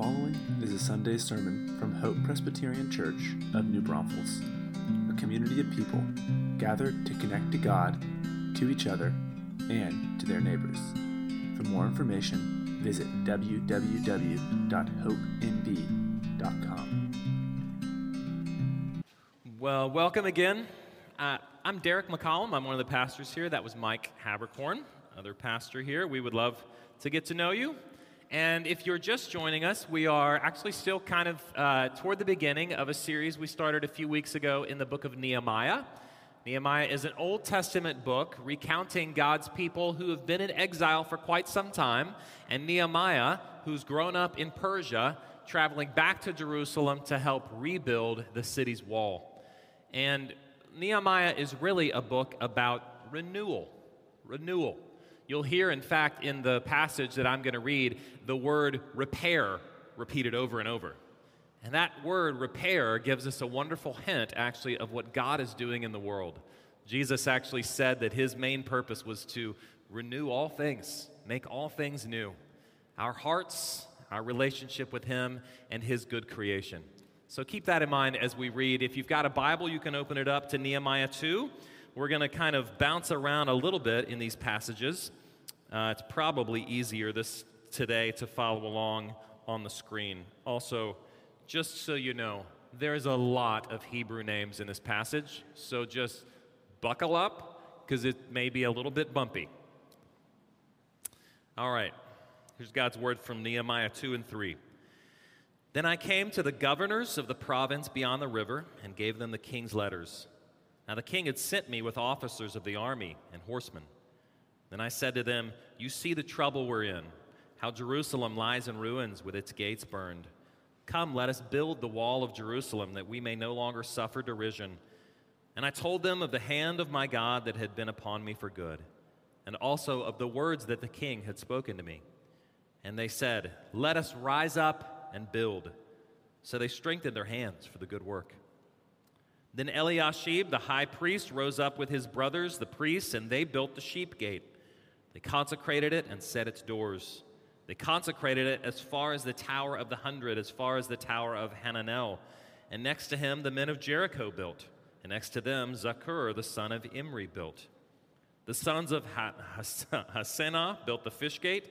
following is a Sunday sermon from Hope Presbyterian Church of New Braunfels, a community of people gathered to connect to God, to each other, and to their neighbors. For more information, visit www.hopenb.com. Well, welcome again. Uh, I'm Derek McCollum. I'm one of the pastors here. That was Mike Habercorn, other pastor here. We would love to get to know you. And if you're just joining us, we are actually still kind of uh, toward the beginning of a series we started a few weeks ago in the book of Nehemiah. Nehemiah is an Old Testament book recounting God's people who have been in exile for quite some time, and Nehemiah, who's grown up in Persia, traveling back to Jerusalem to help rebuild the city's wall. And Nehemiah is really a book about renewal. Renewal. You'll hear, in fact, in the passage that I'm going to read, the word repair repeated over and over. And that word repair gives us a wonderful hint, actually, of what God is doing in the world. Jesus actually said that his main purpose was to renew all things, make all things new our hearts, our relationship with him, and his good creation. So keep that in mind as we read. If you've got a Bible, you can open it up to Nehemiah 2. We're going to kind of bounce around a little bit in these passages. Uh, it's probably easier this today to follow along on the screen. Also, just so you know, there's a lot of Hebrew names in this passage, so just buckle up because it may be a little bit bumpy. All right, here's God's word from Nehemiah 2 and 3. Then I came to the governors of the province beyond the river and gave them the king's letters. Now the king had sent me with officers of the army and horsemen. Then I said to them, You see the trouble we're in, how Jerusalem lies in ruins with its gates burned. Come, let us build the wall of Jerusalem that we may no longer suffer derision. And I told them of the hand of my God that had been upon me for good, and also of the words that the king had spoken to me. And they said, Let us rise up and build. So they strengthened their hands for the good work. Then Eliashib, the high priest, rose up with his brothers, the priests, and they built the sheep gate. They consecrated it and set its doors. They consecrated it as far as the Tower of the Hundred, as far as the Tower of Hananel. And next to him, the men of Jericho built. And next to them, Zaccur, the son of Imri, built. The sons of Hassenaah built the fish gate.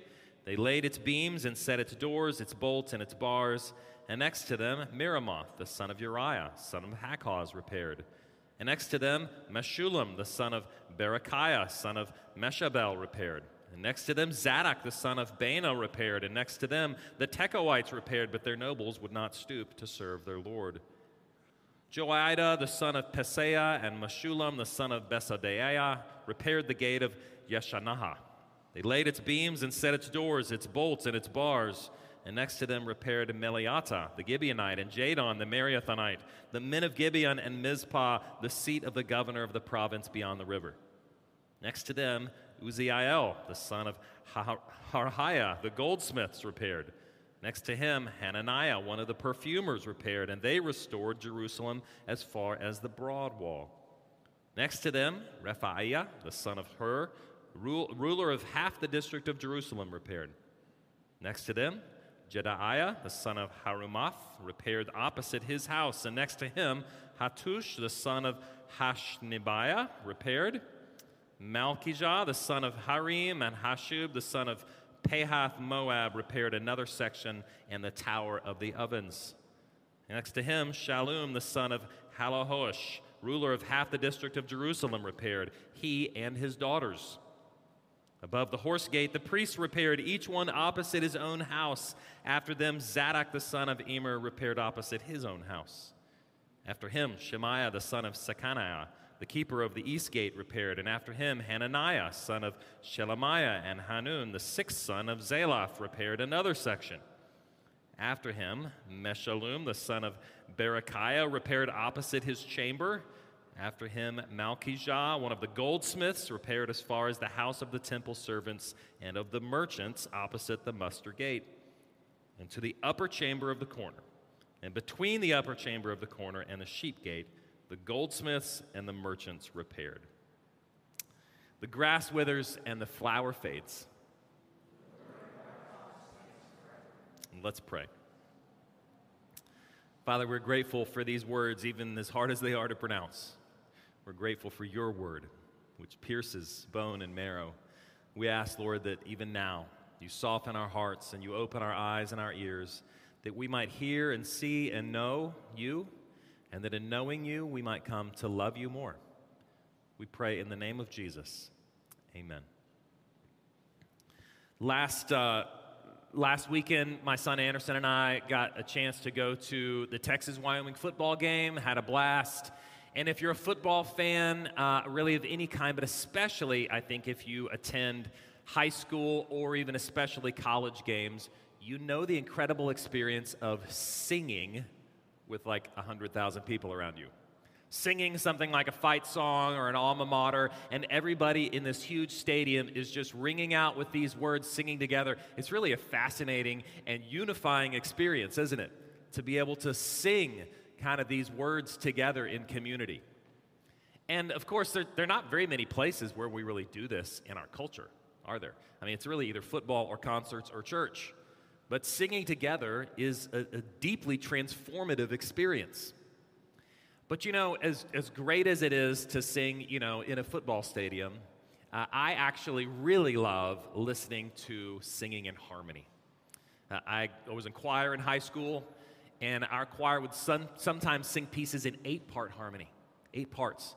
They laid its beams and set its doors, its bolts, and its bars. And next to them, Meremoth, the son of Uriah, son of Hakkoz, repaired. And next to them, Meshullam, the son of Berechiah, son of Meshabel, repaired. And next to them, Zadok, the son of Baana, repaired. And next to them, the Tekoites repaired, but their nobles would not stoop to serve their Lord. Joiada, the son of Paseah, and Meshullam, the son of Besodeiah, repaired the gate of Yeshanah. They laid its beams and set its doors, its bolts, and its bars. And next to them repaired Melatiah, the Gibeonite, and Jadon, the Mariathonite, the men of Gibeon and Mizpah, the seat of the governor of the province beyond the river. Next to them, Uzziel, the son of Harhaiah, the goldsmiths, repaired. Next to him, Hananiah, one of the perfumers, repaired, and they restored Jerusalem as far as the broad wall. Next to them, Rephaiah, the son of Hur, ruler of half the district of Jerusalem, repaired. Next to them, Jedaiah, the son of Harumaph, repaired opposite his house. And next to him, Hattush, the son of Hashnibiah, repaired. Malchijah, the son of Harim, and Hasshub, the son of Pahath Moab, repaired another section and the tower of the ovens. Next to him, Shallum, the son of Hallohesh, ruler of half the district of Jerusalem, repaired, he and his daughters. Above the horse gate, the priests repaired, each one opposite his own house. After them, Zadok the son of Immer repaired opposite his own house. After him, Shemaiah the son of Shecaniah, the keeper of the east gate, repaired. And after him, Hananiah son of Shelemiah and Hanun, the sixth son of Zalaph, repaired another section. After him, Meshullam the son of Berechiah repaired opposite his chamber. After him, Malchijah, one of the goldsmiths, repaired as far as the house of the temple servants and of the merchants opposite the muster gate, and to the upper chamber of the corner. And between the upper chamber of the corner and the sheep gate, the goldsmiths and the merchants repaired. The grass withers and the flower fades. And let's pray. Father, we're grateful for these words, even as hard as they are to pronounce. We're grateful for your word, which pierces bone and marrow. We ask, Lord, that even now you soften our hearts and you open our eyes and our ears, that we might hear and see and know you, and that in knowing you, we might come to love you more. We pray in the name of Jesus. Amen. Last, uh, last weekend, my son Anderson and I got a chance to go to the Texas Wyoming football game, had a blast. And if you're a football fan, uh, really of any kind, but especially, I think, if you attend high school or even especially college games, you know the incredible experience of singing with like 100,000 people around you singing something like a fight song or an alma mater, and everybody in this huge stadium is just ringing out with these words, singing together. It's really a fascinating and unifying experience, isn't it? To be able to sing kind of these words together in community. And of course, there, there are not very many places where we really do this in our culture, are there? I mean, it's really either football or concerts or church. But singing together is a, a deeply transformative experience. But you know, as, as great as it is to sing, you know, in a football stadium, uh, I actually really love listening to singing in harmony. Uh, I was in choir in high school, and our choir would some, sometimes sing pieces in eight part harmony, eight parts.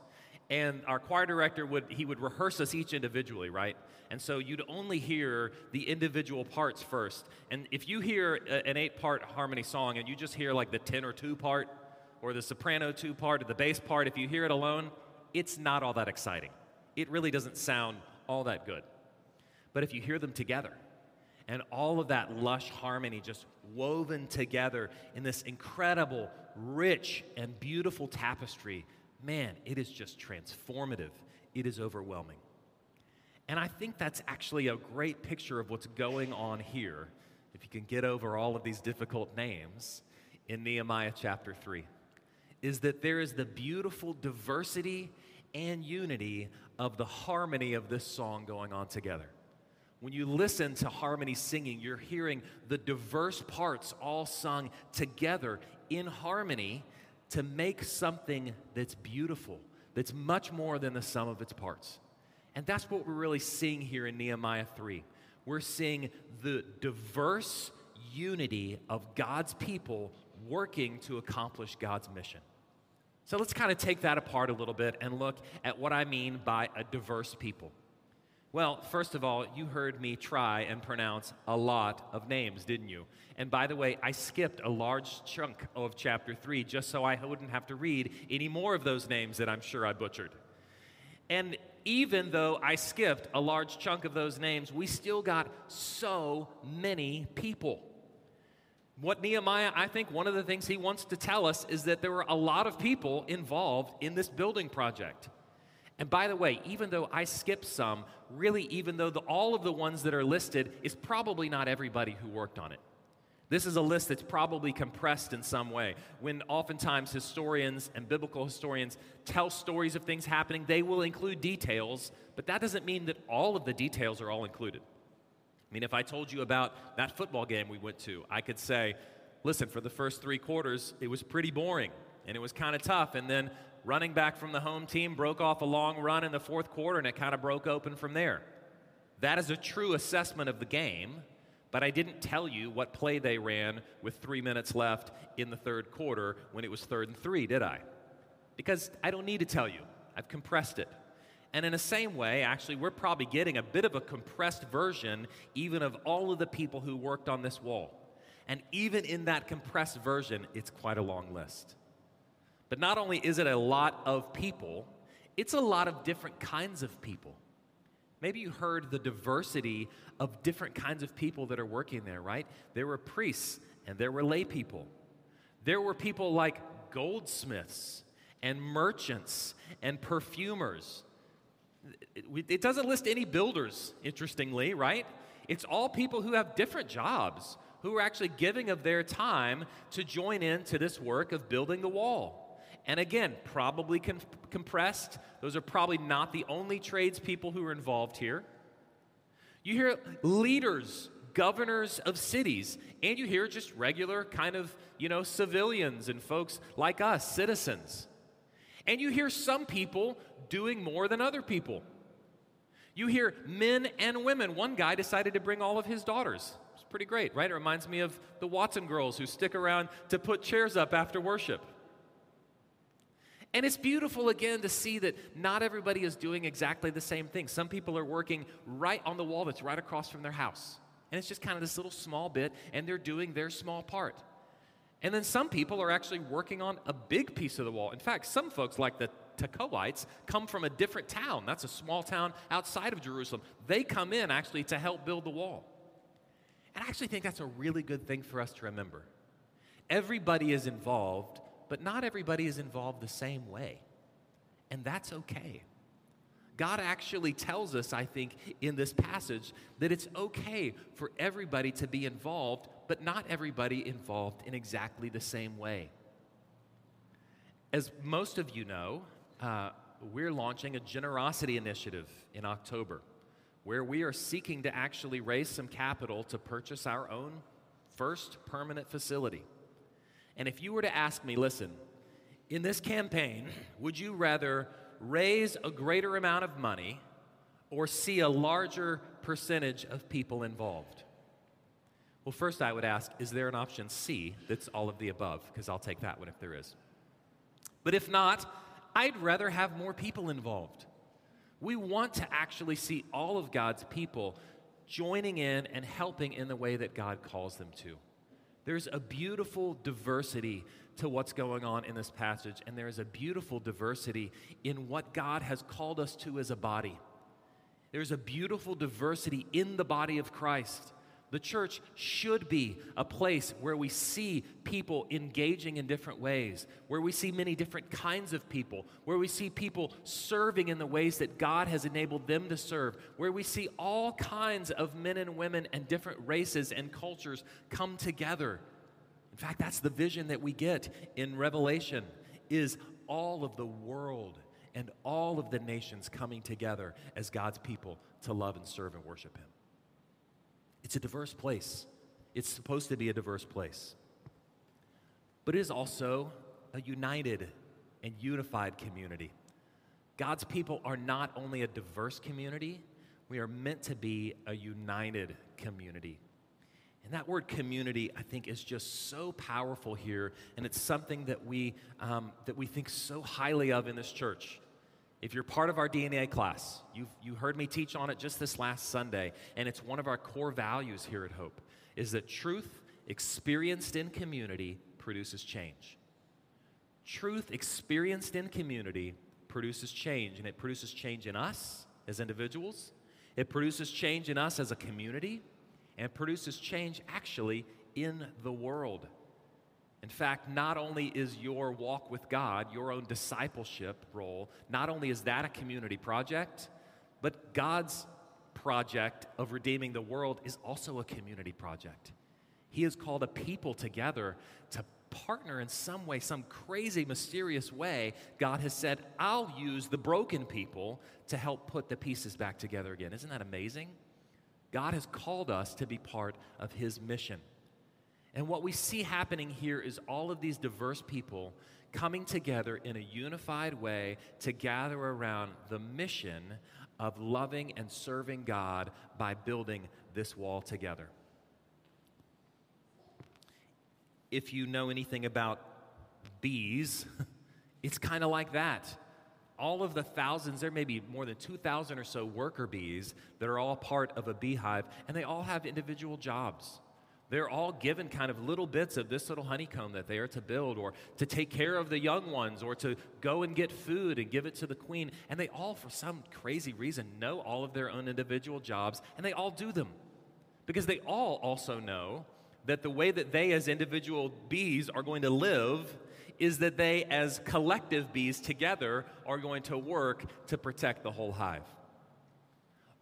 And our choir director would he would rehearse us each individually, right? And so you'd only hear the individual parts first. And if you hear a, an eight part harmony song and you just hear like the tenor two part, or the soprano two part or the bass part, if you hear it alone, it's not all that exciting. It really doesn't sound all that good. But if you hear them together, and all of that lush harmony just woven together in this incredible, rich, and beautiful tapestry, man, it is just transformative. It is overwhelming. And I think that's actually a great picture of what's going on here, if you can get over all of these difficult names, in Nehemiah chapter 3 is that there is the beautiful diversity and unity of the harmony of this song going on together. When you listen to harmony singing, you're hearing the diverse parts all sung together in harmony to make something that's beautiful, that's much more than the sum of its parts. And that's what we're really seeing here in Nehemiah 3. We're seeing the diverse unity of God's people working to accomplish God's mission. So let's kind of take that apart a little bit and look at what I mean by a diverse people. Well, first of all, you heard me try and pronounce a lot of names, didn't you? And by the way, I skipped a large chunk of chapter 3 just so I wouldn't have to read any more of those names that I'm sure I butchered. And even though I skipped a large chunk of those names, we still got so many people. What Nehemiah, I think one of the things he wants to tell us is that there were a lot of people involved in this building project. And by the way, even though I skipped some, really, even though the, all of the ones that are listed is probably not everybody who worked on it. This is a list that's probably compressed in some way. When oftentimes historians and biblical historians tell stories of things happening, they will include details, but that doesn't mean that all of the details are all included. I mean, if I told you about that football game we went to, I could say, listen, for the first three quarters, it was pretty boring and it was kind of tough. And then running back from the home team broke off a long run in the fourth quarter and it kind of broke open from there. That is a true assessment of the game, but I didn't tell you what play they ran with three minutes left in the third quarter when it was third and three, did I? Because I don't need to tell you. I've compressed it. And in the same way, actually, we're probably getting a bit of a compressed version even of all of the people who worked on this wall. And even in that compressed version, it's quite a long list. But not only is it a lot of people, it's a lot of different kinds of people. Maybe you heard the diversity of different kinds of people that are working there, right? There were priests and there were lay people. There were people like goldsmiths and merchants and perfumers it doesn't list any builders, interestingly, right? It's all people who have different jobs, who are actually giving of their time to join in to this work of building the wall. And again, probably com- compressed. Those are probably not the only tradespeople who are involved here. You hear leaders, governors of cities, and you hear just regular kind of, you know, civilians and folks like us, citizens. And you hear some people doing more than other people. You hear men and women. One guy decided to bring all of his daughters. It's pretty great, right? It reminds me of the Watson girls who stick around to put chairs up after worship. And it's beautiful again to see that not everybody is doing exactly the same thing. Some people are working right on the wall that's right across from their house. And it's just kind of this little small bit, and they're doing their small part. And then some people are actually working on a big piece of the wall. In fact, some folks, like the Tekoites, come from a different town. That's a small town outside of Jerusalem. They come in actually to help build the wall. And I actually think that's a really good thing for us to remember. Everybody is involved, but not everybody is involved the same way. And that's okay. God actually tells us, I think, in this passage that it's okay for everybody to be involved, but not everybody involved in exactly the same way. As most of you know, uh, we're launching a generosity initiative in October where we are seeking to actually raise some capital to purchase our own first permanent facility. And if you were to ask me, listen, in this campaign, would you rather raise a greater amount of money or see a larger percentage of people involved? Well, first I would ask, is there an option C that's all of the above? Because I'll take that one if there is. But if not, I'd rather have more people involved. We want to actually see all of God's people joining in and helping in the way that God calls them to. There's a beautiful diversity to what's going on in this passage, and there is a beautiful diversity in what God has called us to as a body. There's a beautiful diversity in the body of Christ. The church should be a place where we see people engaging in different ways, where we see many different kinds of people, where we see people serving in the ways that God has enabled them to serve, where we see all kinds of men and women and different races and cultures come together. In fact, that's the vision that we get in Revelation is all of the world and all of the nations coming together as God's people to love and serve and worship him. It's a diverse place. It's supposed to be a diverse place. But it is also a united and unified community. God's people are not only a diverse community, we are meant to be a united community. And that word community, I think, is just so powerful here, and it's something that we, um, that we think so highly of in this church. If you're part of our DNA class, you've, you heard me teach on it just this last Sunday, and it's one of our core values here at Hope, is that truth experienced in community produces change. Truth experienced in community produces change, and it produces change in us as individuals, it produces change in us as a community, and produces change actually in the world. In fact, not only is your walk with God, your own discipleship role, not only is that a community project, but God's project of redeeming the world is also a community project. He has called a people together to partner in some way, some crazy, mysterious way. God has said, I'll use the broken people to help put the pieces back together again. Isn't that amazing? God has called us to be part of His mission. And what we see happening here is all of these diverse people coming together in a unified way to gather around the mission of loving and serving God by building this wall together. If you know anything about bees, it's kind of like that. All of the thousands, there may be more than 2,000 or so worker bees that are all part of a beehive, and they all have individual jobs. They're all given kind of little bits of this little honeycomb that they are to build or to take care of the young ones or to go and get food and give it to the queen. And they all, for some crazy reason, know all of their own individual jobs and they all do them. Because they all also know that the way that they, as individual bees, are going to live is that they, as collective bees together, are going to work to protect the whole hive.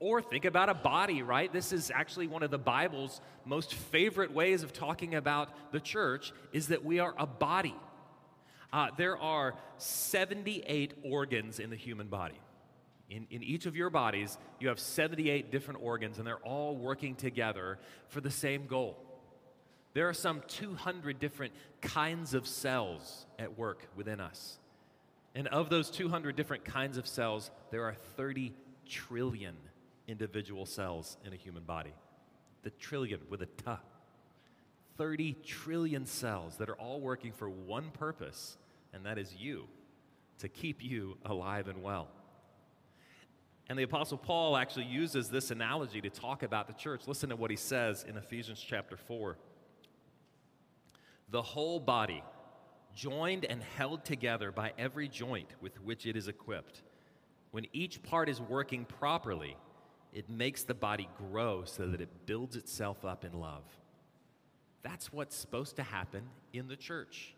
Or think about a body, right? This is actually one of the Bible's most favorite ways of talking about the church is that we are a body. Uh, there are 78 organs in the human body. In, in each of your bodies, you have 78 different organs, and they're all working together for the same goal. There are some 200 different kinds of cells at work within us. And of those 200 different kinds of cells, there are 30 trillion individual cells in a human body. The trillion with a T. 30 trillion cells that are all working for one purpose, and that is you, to keep you alive and well. And the Apostle Paul actually uses this analogy to talk about the church. Listen to what he says in Ephesians chapter 4. The whole body, joined and held together by every joint with which it is equipped, when each part is working properly, it makes the body grow so that it builds itself up in love. That's what's supposed to happen in the church.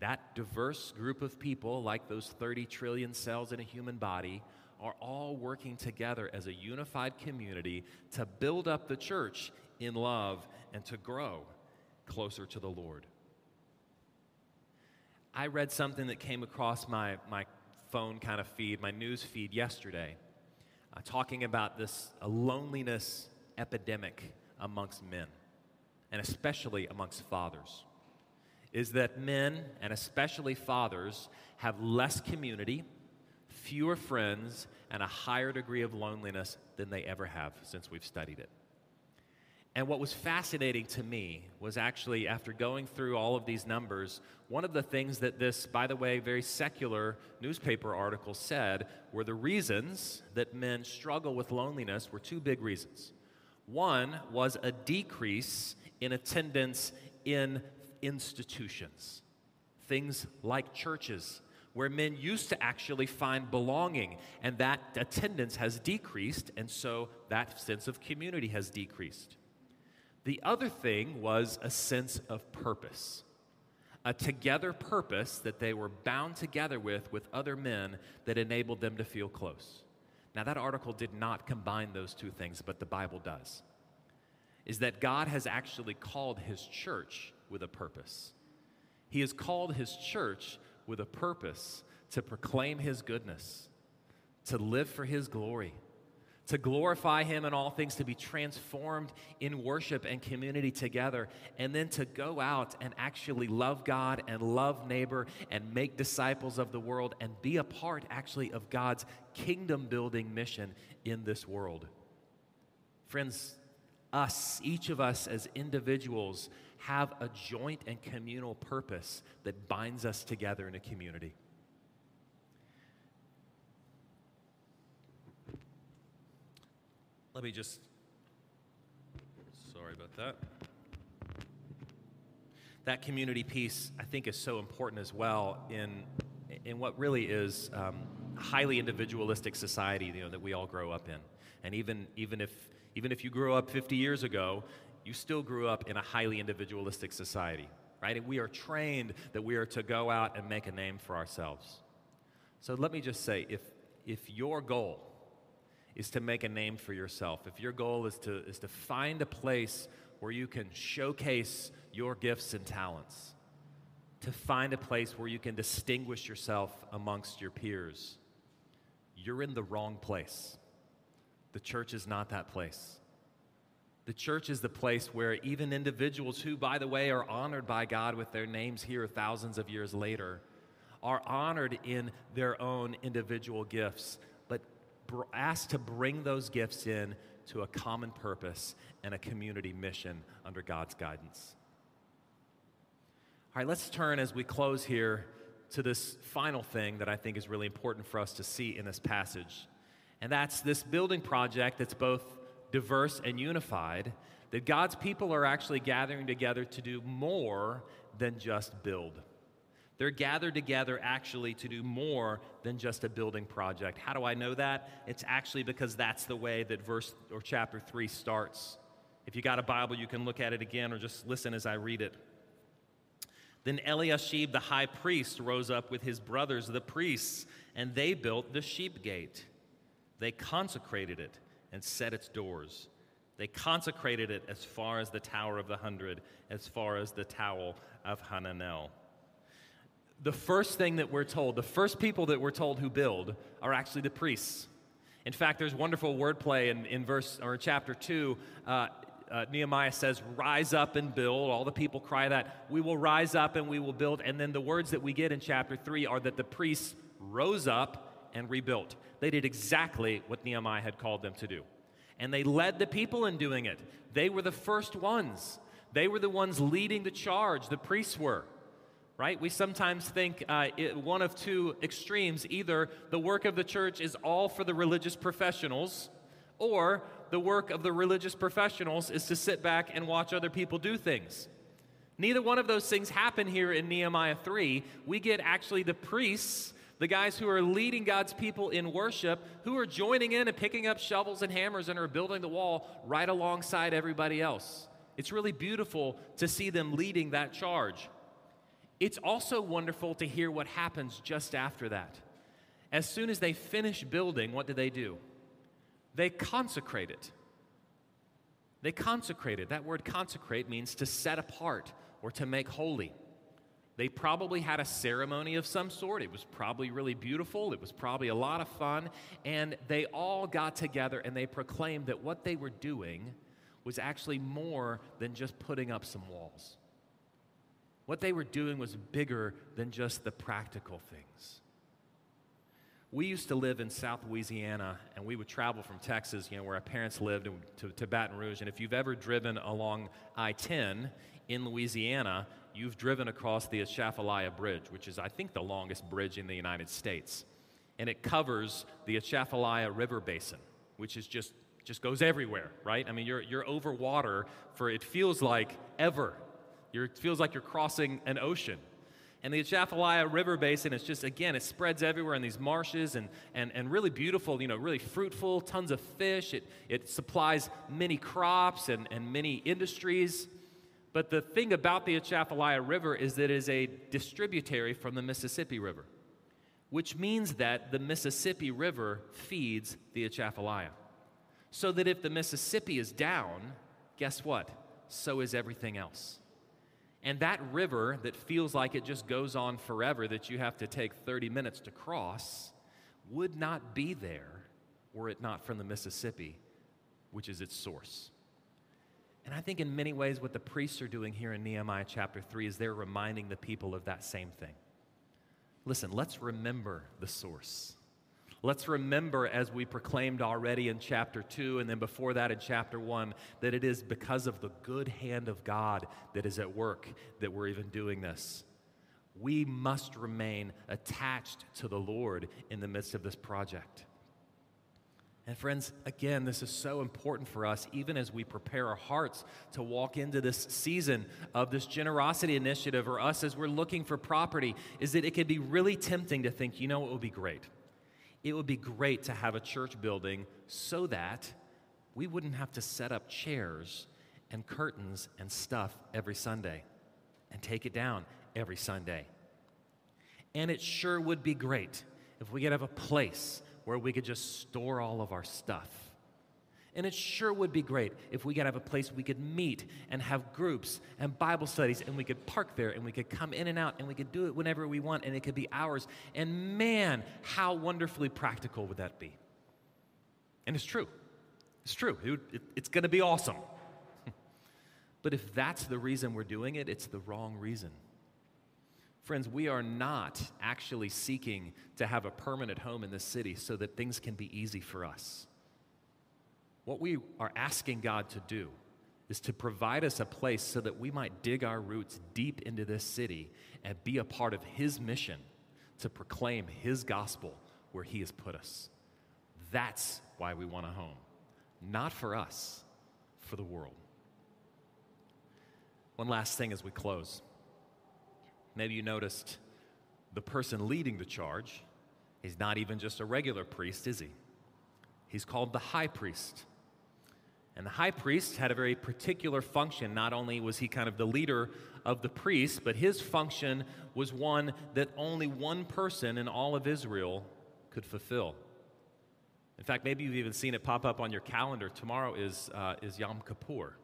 That diverse group of people, like those 30 trillion cells in a human body, are all working together as a unified community to build up the church in love and to grow closer to the Lord. I read something that came across my, my phone kind of feed, my news feed yesterday, uh, talking about this loneliness epidemic amongst men, and especially amongst fathers. Is that men, and especially fathers, have less community fewer friends, and a higher degree of loneliness than they ever have since we've studied it. And what was fascinating to me was actually, after going through all of these numbers, one of the things that this, by the way, very secular newspaper article said were the reasons that men struggle with loneliness were two big reasons. One was a decrease in attendance in institutions, things like churches where men used to actually find belonging, and that attendance has decreased, and so that sense of community has decreased. The other thing was a sense of purpose, a together purpose that they were bound together with with other men that enabled them to feel close. Now, that article did not combine those two things, but the Bible does. Is that God has actually called his church with a purpose. He has called his church with a purpose to proclaim His goodness, to live for His glory, to glorify Him in all things, to be transformed in worship and community together, and then to go out and actually love God and love neighbor and make disciples of the world and be a part actually of God's kingdom building mission in this world. Friends, us, each of us as individuals, have a joint and communal purpose that binds us together in a community. Let me just, sorry about that. That community piece, I think, is so important as well in, in what really is um, highly individualistic society you know, that we all grow up in. And even, even, if, even if you grew up 50 years ago, you still grew up in a highly individualistic society, right? And we are trained that we are to go out and make a name for ourselves. So let me just say if, if your goal is to make a name for yourself, if your goal is to, is to find a place where you can showcase your gifts and talents, to find a place where you can distinguish yourself amongst your peers, you're in the wrong place. The church is not that place. The church is the place where even individuals who, by the way, are honored by God with their names here thousands of years later, are honored in their own individual gifts, asked to bring those gifts in to a common purpose and a community mission under God's guidance. All right, let's turn as we close here to this final thing that I think is really important for us to see in this passage. And that's this building project that's both diverse, and unified, that God's people are actually gathering together to do more than just build. They're gathered together actually to do more than just a building project. How do I know that? It's actually because that's the way that verse or chapter 3 starts. If you got a Bible, you can look at it again or just listen as I read it. Then Eliashib the high priest rose up with his brothers, the priests, and they built the sheep gate. They consecrated it and set its doors. They consecrated it as far as the Tower of the Hundred, as far as the Tower of Hananel. The first thing that we're told, the first people that we're told who build are actually the priests. In fact, there's wonderful wordplay in, in verse or chapter 2. Uh, uh, Nehemiah says, Rise up and build. All the people cry that. We will rise up and we will build. And then the words that we get in chapter 3 are that the priests rose up and rebuilt. They did exactly what Nehemiah had called them to do. And they led the people in doing it. They were the first ones. They were the ones leading the charge, the priests were right? We sometimes think uh, it, one of two extremes either the work of the church is all for the religious professionals, or the work of the religious professionals is to sit back and watch other people do things. Neither one of those things happen here in Nehemiah 3. We get actually the priests, the guys who are leading God's people in worship, who are joining in and picking up shovels and hammers and are building the wall right alongside everybody else. It's really beautiful to see them leading that charge. It's also wonderful to hear what happens just after that. As soon as they finish building, what do they do? They consecrate it. They consecrate it. That word consecrate means to set apart or to make holy. They probably had a ceremony of some sort. It was probably really beautiful. It was probably a lot of fun. And they all got together and they proclaimed that what they were doing was actually more than just putting up some walls. What they were doing was bigger than just the practical things. We used to live in South Louisiana, and we would travel from Texas, you know, where our parents lived, to, to Baton Rouge. And if you've ever driven along I 10 in Louisiana, you've driven across the Atchafalaya Bridge, which is, I think, the longest bridge in the United States. And it covers the Atchafalaya River Basin, which is just, just goes everywhere, right? I mean, you're, you're over water for it feels like ever you're, it feels like you're crossing an ocean. And the Atchafalaya River Basin is just, again, it spreads everywhere in these marshes and, and, and really beautiful, you know, really fruitful, tons of fish. It, it supplies many crops and, and many industries. But the thing about the Atchafalaya River is that it is a distributary from the Mississippi River, which means that the Mississippi River feeds the Atchafalaya. So that if the Mississippi is down, guess what? So is everything else. And that river that feels like it just goes on forever, that you have to take 30 minutes to cross, would not be there were it not from the Mississippi, which is its source. And I think in many ways, what the priests are doing here in Nehemiah chapter 3 is they're reminding the people of that same thing. Listen, let's remember the source. Let's remember, as we proclaimed already in chapter 2, and then before that in chapter 1, that it is because of the good hand of God that is at work that we're even doing this. We must remain attached to the Lord in the midst of this project. And, friends, again, this is so important for us, even as we prepare our hearts to walk into this season of this generosity initiative, or us as we're looking for property, is that it can be really tempting to think, you know, it would be great it would be great to have a church building so that we wouldn't have to set up chairs and curtains and stuff every Sunday and take it down every Sunday. And it sure would be great if we could have a place where we could just store all of our stuff and it sure would be great if we could have a place we could meet and have groups and Bible studies and we could park there and we could come in and out and we could do it whenever we want and it could be ours. And man, how wonderfully practical would that be? And it's true. It's true. It, it, it's going to be awesome. but if that's the reason we're doing it, it's the wrong reason. Friends, we are not actually seeking to have a permanent home in this city so that things can be easy for us. What we are asking God to do is to provide us a place so that we might dig our roots deep into this city and be a part of His mission to proclaim His gospel where He has put us. That's why we want a home. Not for us, for the world. One last thing as we close. Maybe you noticed the person leading the charge, he's not even just a regular priest, is he? He's called the high priest. And the high priest had a very particular function. Not only was he kind of the leader of the priests, but his function was one that only one person in all of Israel could fulfill. In fact, maybe you've even seen it pop up on your calendar. Tomorrow is, uh, is Yom Kippur,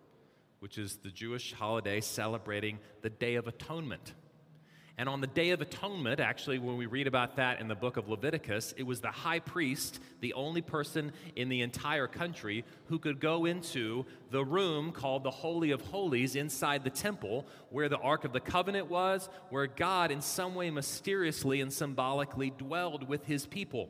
which is the Jewish holiday celebrating the Day of Atonement. And on the Day of Atonement, actually, when we read about that in the book of Leviticus, it was the high priest, the only person in the entire country who could go into the room called the Holy of Holies inside the temple, where the Ark of the Covenant was, where God, in some way mysteriously and symbolically, dwelled with his people.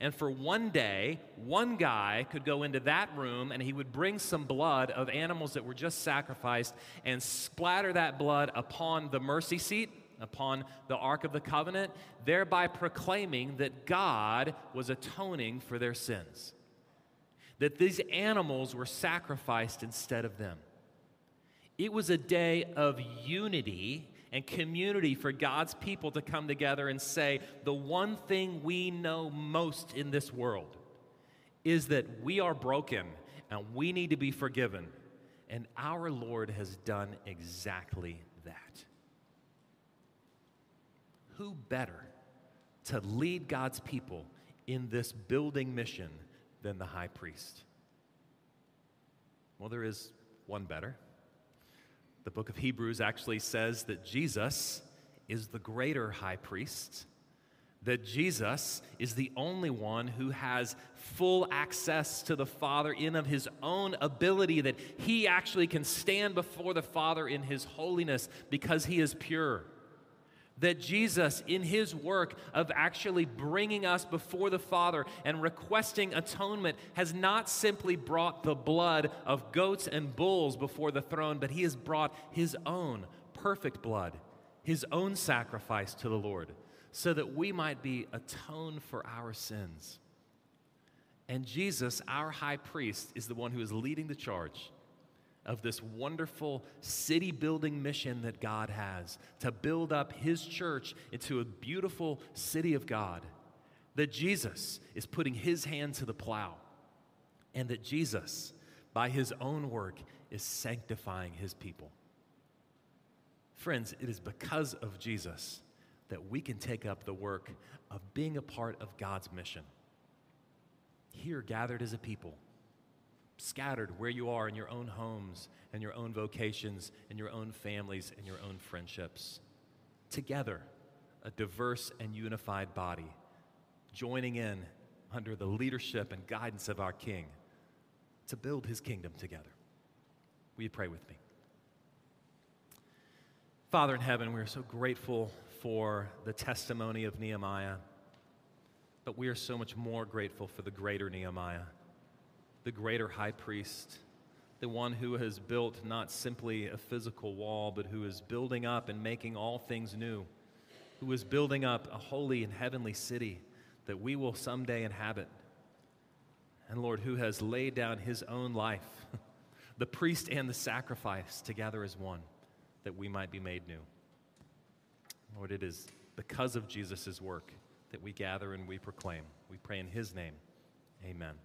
And for one day, one guy could go into that room and he would bring some blood of animals that were just sacrificed and splatter that blood upon the mercy seat upon the Ark of the Covenant, thereby proclaiming that God was atoning for their sins. That these animals were sacrificed instead of them. It was a day of unity and community for God's people to come together and say, the one thing we know most in this world is that we are broken and we need to be forgiven. And our Lord has done exactly that who better to lead God's people in this building mission than the high priest? Well, there is one better. The book of Hebrews actually says that Jesus is the greater high priest, that Jesus is the only one who has full access to the Father in of his own ability, that he actually can stand before the Father in his holiness because he is pure that Jesus, in his work of actually bringing us before the Father and requesting atonement, has not simply brought the blood of goats and bulls before the throne, but he has brought his own perfect blood, his own sacrifice to the Lord, so that we might be atoned for our sins. And Jesus, our high priest, is the one who is leading the charge of this wonderful city building mission that God has to build up His church into a beautiful city of God. That Jesus is putting His hand to the plow, and that Jesus, by His own work, is sanctifying His people. Friends, it is because of Jesus that we can take up the work of being a part of God's mission. Here, gathered as a people scattered where you are in your own homes and your own vocations and your own families and your own friendships. Together, a diverse and unified body, joining in under the leadership and guidance of our King to build his kingdom together. Will you pray with me? Father in heaven, we are so grateful for the testimony of Nehemiah, but we are so much more grateful for the greater Nehemiah the greater high priest, the one who has built not simply a physical wall, but who is building up and making all things new, who is building up a holy and heavenly city that we will someday inhabit. And Lord, who has laid down his own life, the priest and the sacrifice together as one, that we might be made new. Lord, it is because of Jesus' work that we gather and we proclaim. We pray in his name. Amen.